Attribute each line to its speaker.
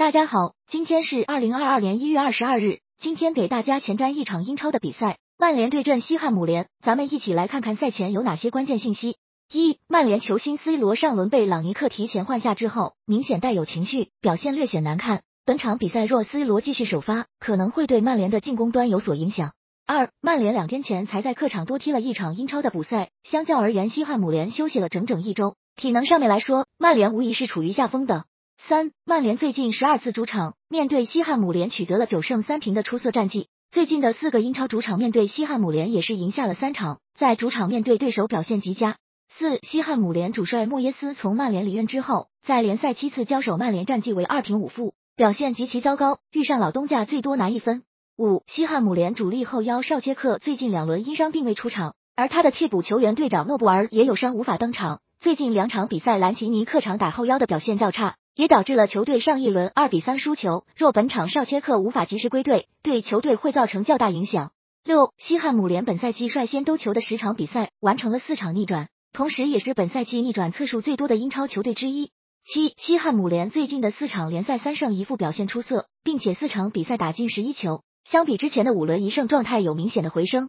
Speaker 1: 大家好，今天是二零二二年一月二十二日。今天给大家前瞻一场英超的比赛，曼联对阵西汉姆联。咱们一起来看看赛前有哪些关键信息。一、曼联球星 C 罗上轮被朗尼克提前换下之后，明显带有情绪，表现略显难看。本场比赛若 C 罗继续首发，可能会对曼联的进攻端有所影响。二、曼联两天前才在客场多踢了一场英超的补赛，相较而言，西汉姆联休息了整整一周，体能上面来说，曼联无疑是处于下风的。三，曼联最近十二次主场面对西汉姆联取得了九胜三平的出色战绩。最近的四个英超主场面对西汉姆联也是赢下了三场，在主场面对对手表现极佳。四，西汉姆联主帅莫耶斯从曼联离任之后，在联赛七次交手，曼联战绩为二平五负，表现极其糟糕，遇上老东家最多拿一分。五，西汉姆联主力后腰绍切克最近两轮因伤并未出场，而他的替补球员队长诺布尔也有伤无法登场。最近两场比赛，兰奇尼客场打后腰的表现较差。也导致了球队上一轮二比三输球。若本场绍切克无法及时归队，对球队会造成较大影响。六，西汉姆联本赛季率先兜球的十场比赛完成了四场逆转，同时也是本赛季逆转次数最多的英超球队之一。七，西汉姆联最近的四场联赛三胜一负表现出色，并且四场比赛打进十一球，相比之前的五轮一胜状态有明显的回升。